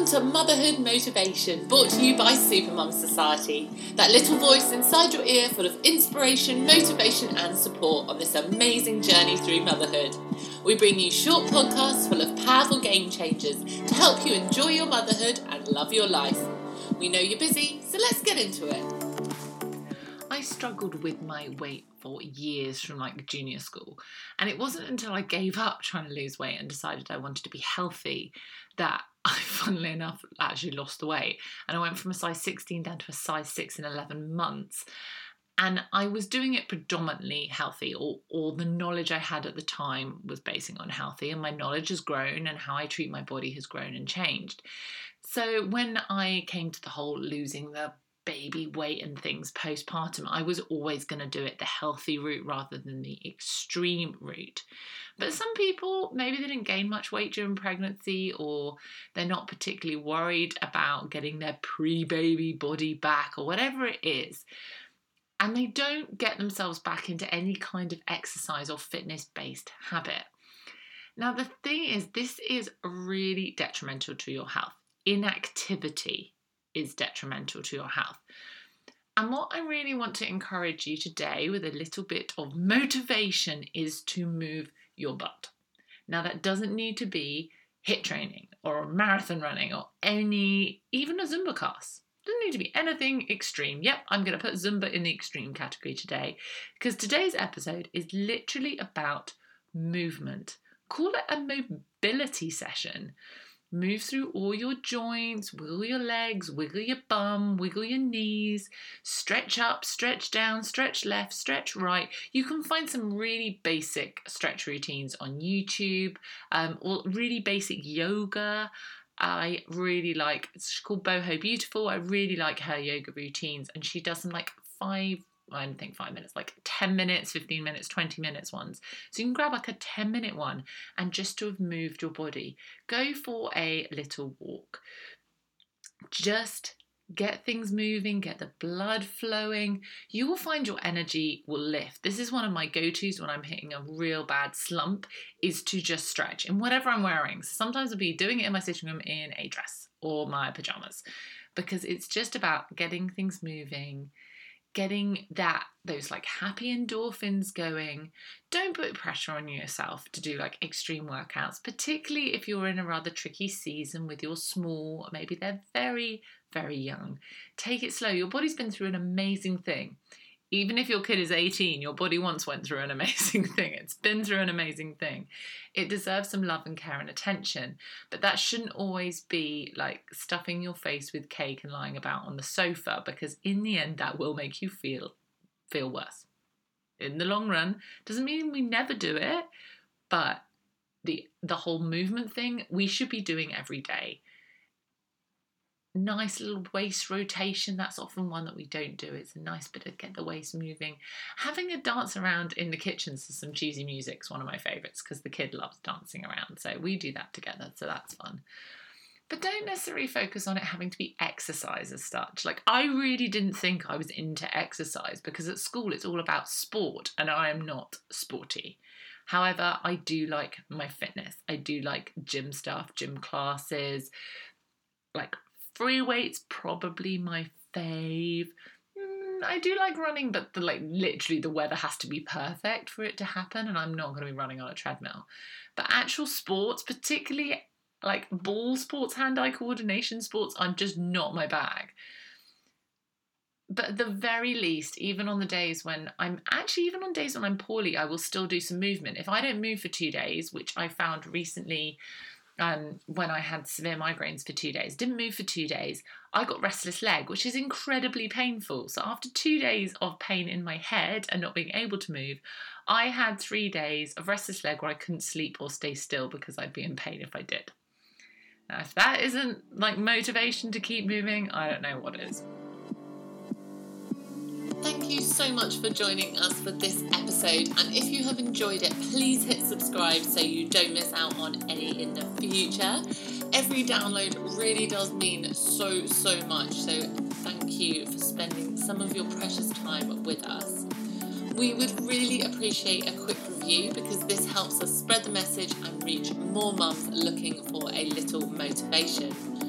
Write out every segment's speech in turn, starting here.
Welcome to Motherhood Motivation, brought to you by Supermum Society. That little voice inside your ear full of inspiration, motivation, and support on this amazing journey through motherhood. We bring you short podcasts full of powerful game changers to help you enjoy your motherhood and love your life. We know you're busy, so let's get into it. I struggled with my weight for years from like junior school. And it wasn't until I gave up trying to lose weight and decided I wanted to be healthy that I, funnily enough, actually lost the weight. And I went from a size 16 down to a size 6 in 11 months. And I was doing it predominantly healthy, or, or the knowledge I had at the time was basing on healthy, and my knowledge has grown, and how I treat my body has grown and changed. So when I came to the whole losing the baby weight and things postpartum, I was always going to do it the healthy route rather than the extreme route. But mm. some people, maybe they didn't gain much weight during pregnancy or they're not particularly worried about getting their pre baby body back or whatever it is. And they don't get themselves back into any kind of exercise or fitness based habit. Now, the thing is, this is really detrimental to your health. Inactivity is detrimental to your health. And what I really want to encourage you today with a little bit of motivation is to move your butt. Now, that doesn't need to be HIIT training or marathon running or any, even a Zumba class. Doesn't need to be anything extreme. Yep, I'm going to put Zumba in the extreme category today because today's episode is literally about movement. Call it a mobility session Move through all your joints, wiggle your legs, wiggle your bum, wiggle your knees, stretch up, stretch down, stretch left, stretch right. You can find some really basic stretch routines on YouTube, um, or really basic yoga. I really like it's called Boho Beautiful. I really like her yoga routines, and she does them like five I don't think five minutes, like 10 minutes, 15 minutes, 20 minutes ones. So you can grab like a 10 minute one and just to have moved your body, go for a little walk. Just get things moving, get the blood flowing. You will find your energy will lift. This is one of my go-tos when I'm hitting a real bad slump is to just stretch in whatever I'm wearing. So sometimes I'll be doing it in my sitting room in a dress or my pajamas because it's just about getting things moving getting that those like happy endorphins going. Don't put pressure on yourself to do like extreme workouts particularly if you're in a rather tricky season with your small maybe they're very very young. Take it slow. Your body's been through an amazing thing even if your kid is 18, your body once went through an amazing thing. It's been through an amazing thing. It deserves some love and care and attention. But that shouldn't always be like stuffing your face with cake and lying about on the sofa because in the end that will make you feel feel worse. In the long run, doesn't mean we never do it, but the the whole movement thing we should be doing every day nice little waist rotation. That's often one that we don't do. It's a nice bit of get the waist moving. Having a dance around in the kitchen to some cheesy music is one of my favourites because the kid loves dancing around. So we do that together. So that's fun. But don't necessarily focus on it having to be exercise as such. Like, I really didn't think I was into exercise because at school it's all about sport and I am not sporty. However, I do like my fitness. I do like gym stuff, gym classes, like Free weight's probably my fave. Mm, I do like running, but the like literally the weather has to be perfect for it to happen, and I'm not going to be running on a treadmill. But actual sports, particularly like ball sports, hand-eye coordination sports, I'm just not my bag. But at the very least, even on the days when I'm actually, even on days when I'm poorly, I will still do some movement. If I don't move for two days, which I found recently um, when I had severe migraines for two days, didn't move for two days, I got restless leg, which is incredibly painful. So, after two days of pain in my head and not being able to move, I had three days of restless leg where I couldn't sleep or stay still because I'd be in pain if I did. Now, if that isn't like motivation to keep moving, I don't know what is. Thank you so much for joining us for this episode. And if you have enjoyed it, please hit subscribe so you don't miss out on any in the future. Every download really does mean so, so much. So thank you for spending some of your precious time with us. We would really appreciate a quick review because this helps us spread the message and reach more mums looking for a little motivation.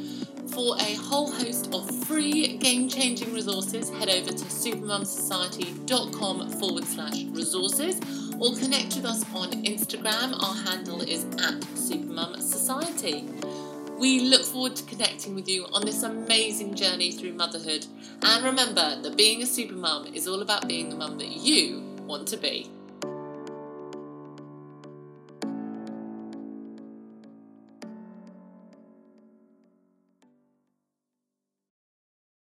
For a whole host of free game changing resources, head over to supermumsociety.com forward slash resources or connect with us on Instagram. Our handle is at supermumsociety. We look forward to connecting with you on this amazing journey through motherhood. And remember that being a supermum is all about being the mum that you want to be.